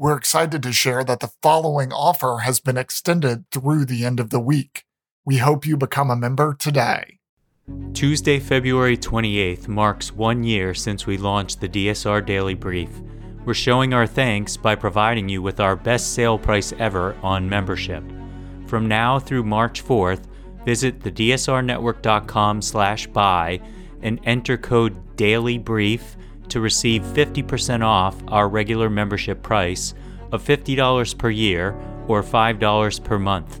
we're excited to share that the following offer has been extended through the end of the week. We hope you become a member today. Tuesday, February 28th marks one year since we launched the DSR Daily Brief. We're showing our thanks by providing you with our best sale price ever on membership. From now through March 4th, visit thedsrnetwork.com slash buy and enter code DAILYBRIEF to receive 50% off our regular membership price of $50 per year or $5 per month.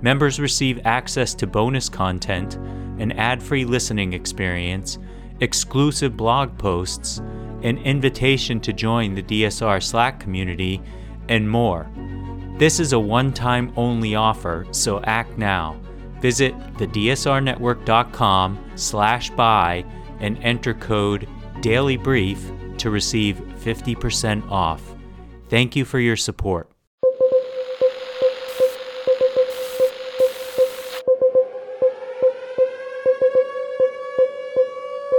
Members receive access to bonus content, an ad free listening experience, exclusive blog posts, an invitation to join the DSR Slack community, and more. This is a one time only offer, so act now. Visit thedsrnetwork.com slash buy and enter code Daily Brief to receive 50% off. Thank you for your support.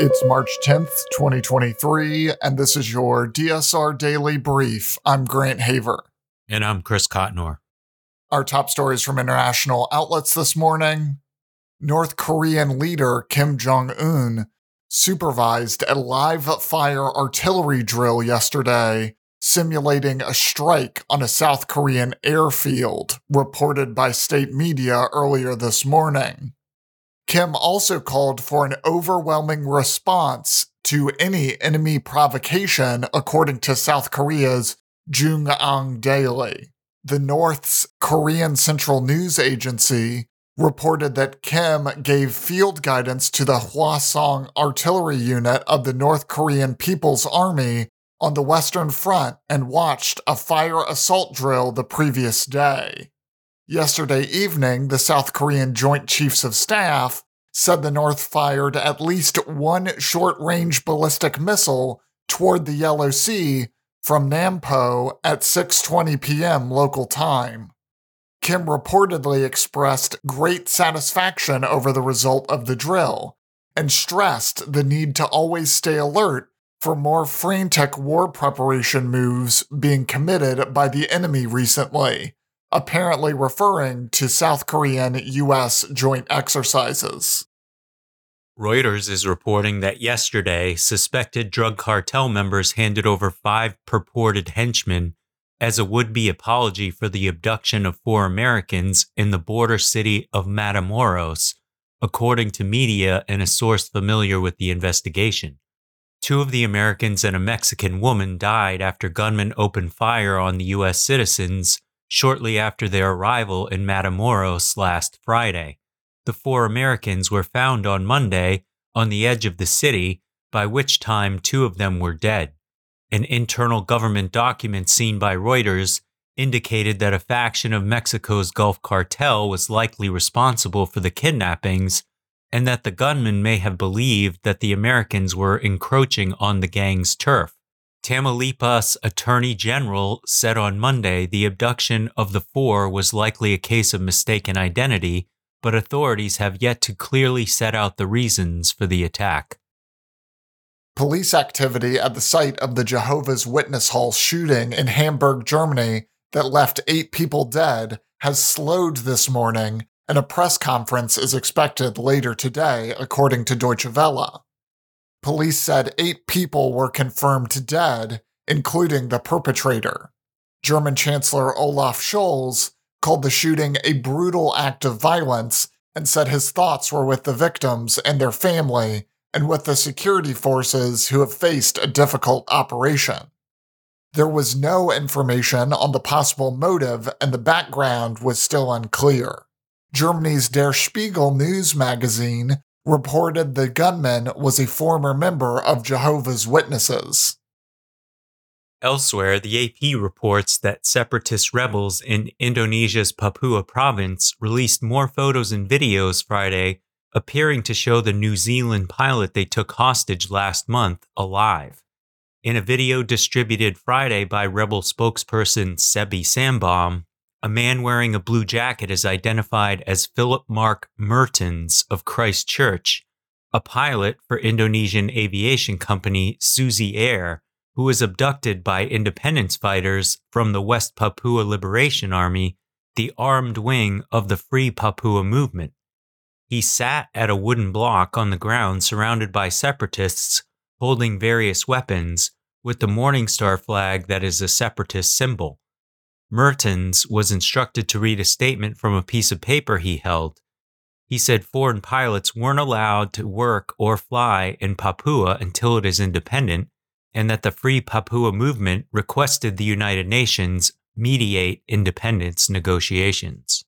It's March 10th, 2023, and this is your DSR Daily Brief. I'm Grant Haver. And I'm Chris Cotnor. Our top stories from international outlets this morning North Korean leader Kim Jong un supervised a live fire artillery drill yesterday, simulating a strike on a South Korean airfield, reported by state media earlier this morning. Kim also called for an overwhelming response to any enemy provocation, according to South Korea's JoongAng Daily. The North's Korean Central News Agency reported that Kim gave field guidance to the Hwasong Artillery Unit of the North Korean People's Army on the Western Front and watched a fire assault drill the previous day. Yesterday evening, the South Korean Joint Chiefs of Staff said the North fired at least one short range ballistic missile toward the Yellow Sea from Nampo at 6:20 p.m. local time. Kim reportedly expressed great satisfaction over the result of the drill and stressed the need to always stay alert for more frantic war preparation moves being committed by the enemy recently, apparently referring to South Korean US joint exercises. Reuters is reporting that yesterday, suspected drug cartel members handed over five purported henchmen as a would be apology for the abduction of four Americans in the border city of Matamoros, according to media and a source familiar with the investigation. Two of the Americans and a Mexican woman died after gunmen opened fire on the U.S. citizens shortly after their arrival in Matamoros last Friday. The four Americans were found on Monday on the edge of the city, by which time two of them were dead. An internal government document seen by Reuters indicated that a faction of Mexico's Gulf cartel was likely responsible for the kidnappings and that the gunmen may have believed that the Americans were encroaching on the gang's turf. Tamaulipas Attorney General said on Monday the abduction of the four was likely a case of mistaken identity, but authorities have yet to clearly set out the reasons for the attack. Police activity at the site of the Jehovah's Witness Hall shooting in Hamburg, Germany, that left eight people dead has slowed this morning, and a press conference is expected later today, according to Deutsche Welle. Police said eight people were confirmed dead, including the perpetrator. German Chancellor Olaf Scholz called the shooting a brutal act of violence and said his thoughts were with the victims and their family and with the security forces who have faced a difficult operation. There was no information on the possible motive, and the background was still unclear. Germany's Der Spiegel news magazine reported the gunman was a former member of Jehovah's Witnesses. Elsewhere, the AP reports that separatist rebels in Indonesia's Papua province released more photos and videos Friday appearing to show the New Zealand pilot they took hostage last month alive. In a video distributed Friday by rebel spokesperson Sebi Sambom, a man wearing a blue jacket is identified as Philip Mark Mehrtens of Christchurch, a pilot for Indonesian aviation company Susi Air, who was abducted by independence fighters from the West Papua Liberation Army, the armed wing of the Free Papua movement. He sat at a wooden block on the ground surrounded by separatists holding various weapons with the Morningstar flag that is a separatist symbol. Mehrtens was instructed to read a statement from a piece of paper he held. He said foreign pilots weren't allowed to work or fly in Papua until it is independent and that the Free Papua movement requested the United Nations mediate independence negotiations.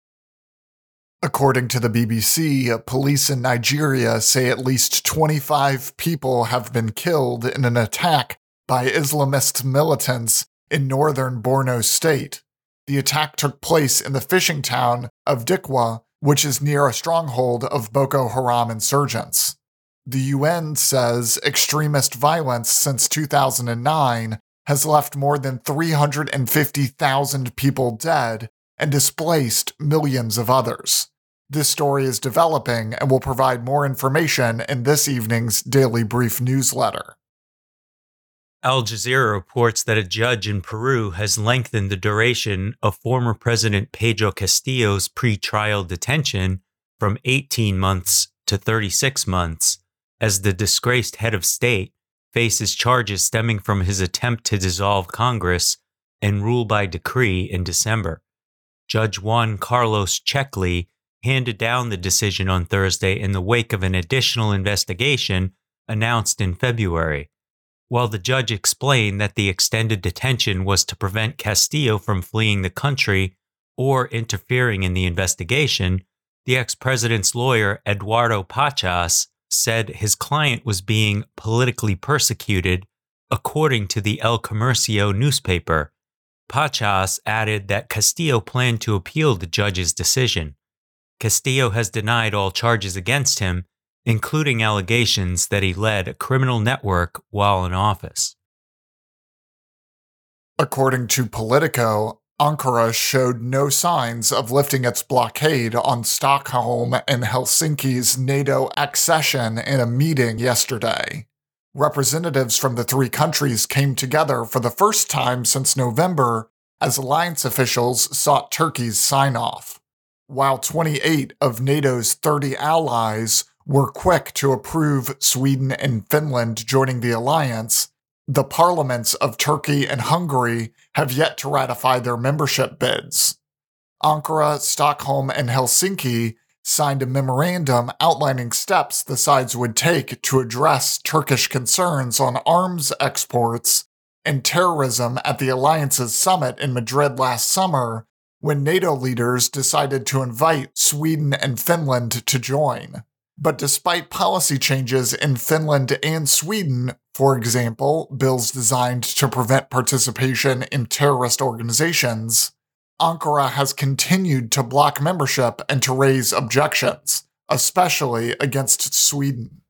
According to the BBC, police in Nigeria say at least 25 people have been killed in an attack by Islamist militants in northern Borno state. The attack took place in the fishing town of Dikwa, which is near a stronghold of Boko Haram insurgents. The UN says extremist violence since 2009 has left more than 350,000 people dead and displaced millions of others. This story is developing and will provide more information in this evening's Daily Brief newsletter. Al Jazeera reports that a judge in Peru has lengthened the duration of former President Pedro Castillo's pre-trial detention from 18 months to 36 months as the disgraced head of state faces charges stemming from his attempt to dissolve Congress and rule by decree in December. Judge Juan Carlos Checkley handed down the decision on Thursday in the wake of an additional investigation announced in February. While the judge explained that the extended detention was to prevent Castillo from fleeing the country or interfering in the investigation, the ex president's lawyer, Eduardo Pachas, said his client was being politically persecuted, according to the El Comercio newspaper. Pachas added that Castillo planned to appeal the judge's decision. Castillo has denied all charges against him, including allegations that he led a criminal network while in office. According to Politico, Ankara showed no signs of lifting its blockade on Stockholm and Helsinki's NATO accession in a meeting yesterday. Representatives from the three countries came together for the first time since November as alliance officials sought Turkey's sign off. While 28 of NATO's 30 allies were quick to approve Sweden and Finland joining the alliance, the parliaments of Turkey and Hungary have yet to ratify their membership bids. Ankara, Stockholm, and Helsinki signed a memorandum outlining steps the sides would take to address Turkish concerns on arms exports and terrorism at the alliance's summit in Madrid last summer when NATO leaders decided to invite Sweden and Finland to join. But despite policy changes in Finland and Sweden, for example, bills designed to prevent participation in terrorist organizations, Ankara has continued to block membership and to raise objections, especially against Sweden.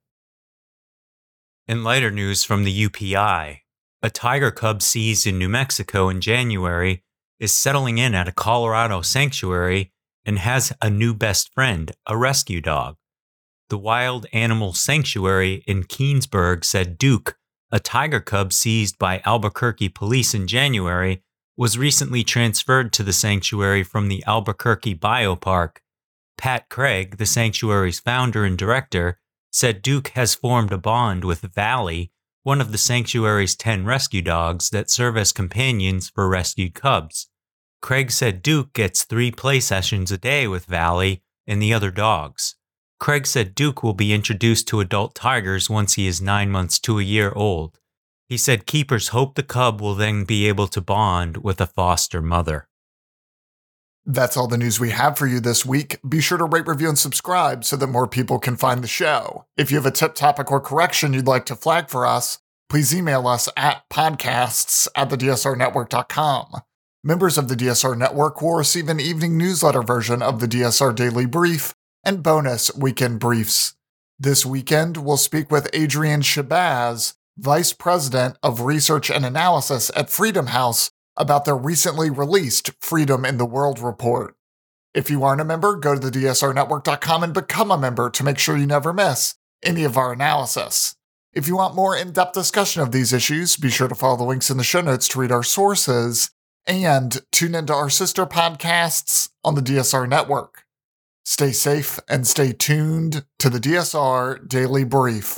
In lighter news from the UPI, a tiger cub seized in New Mexico in January is settling in at a Colorado sanctuary and has a new best friend, a rescue dog. The Wild Animal Sanctuary in Keenesburg said Duke, a tiger cub seized by Albuquerque police in January, was recently transferred to the sanctuary from the Albuquerque Biopark. Pat Craig, the sanctuary's founder and director, said Duke has formed a bond with Valley, one of the sanctuary's 10 rescue dogs that serve as companions for rescued cubs. Craig said Duke gets three play sessions a day with Valley and the other dogs. Craig said Duke will be introduced to adult tigers once he is nine months to a year old. He said keepers hope the cub will then be able to bond with a foster mother. That's all the news we have for you this week. Be sure to rate, review, and subscribe so that more people can find the show. If you have a tip, topic, or correction you'd like to flag for us, please email us at podcasts at thedsrnetwork.com. Members of the DSR Network will receive an evening newsletter version of the DSR Daily Brief and bonus weekend briefs. This weekend, we'll speak with Adrian Shahbaz, Vice President of Research and Analysis at Freedom House, about their recently released Freedom in the World report. If you aren't a member, go to the DSRnetwork.com and become a member to make sure you never miss any of our analysis. If you want more in depth discussion of these issues, be sure to follow the links in the show notes to read our sources and tune into our sister podcasts on the DSR network. Stay safe and stay tuned to the DSR Daily Brief.